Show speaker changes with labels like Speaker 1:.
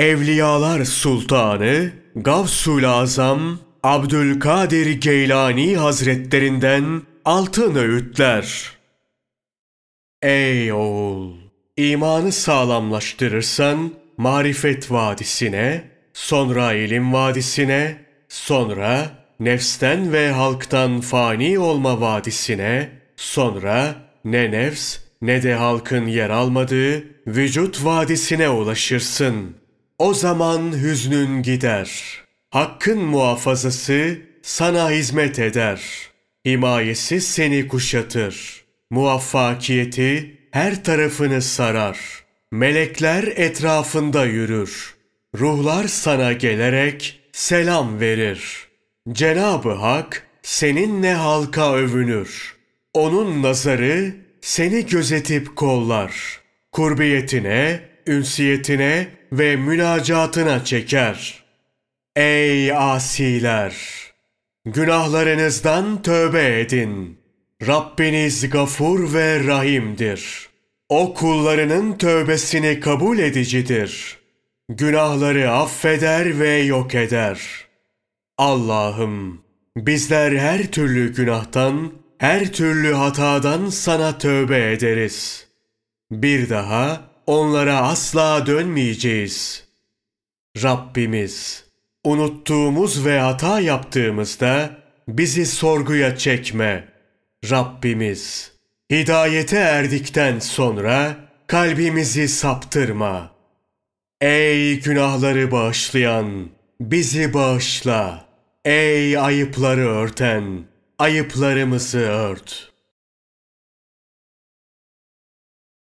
Speaker 1: Evliyalar Sultanı Gavsul Azam Abdülkadir Geylani Hazretlerinden altın öğütler. Ey oğul! İmanı sağlamlaştırırsan marifet vadisine, sonra ilim vadisine, sonra nefsten ve halktan fani olma vadisine, sonra ne nefs ne de halkın yer almadığı vücut vadisine ulaşırsın. O zaman hüznün gider. Hakkın muhafazası sana hizmet eder. Himayesi seni kuşatır. Muvaffakiyeti her tarafını sarar. Melekler etrafında yürür. Ruhlar sana gelerek selam verir. Cenab-ı Hak seninle halka övünür. Onun nazarı seni gözetip kollar. Kurbiyetine, ünsiyetine ve münacatına çeker. Ey asiler! Günahlarınızdan tövbe edin. Rabbiniz gafur ve rahimdir. O kullarının tövbesini kabul edicidir. Günahları affeder ve yok eder. Allah'ım bizler her türlü günahtan, her türlü hatadan sana tövbe ederiz. Bir daha onlara asla dönmeyeceğiz. Rabbimiz, unuttuğumuz ve hata yaptığımızda bizi sorguya çekme. Rabbimiz, hidayete erdikten sonra kalbimizi saptırma. Ey günahları bağışlayan, bizi bağışla. Ey ayıpları örten, ayıplarımızı ört.''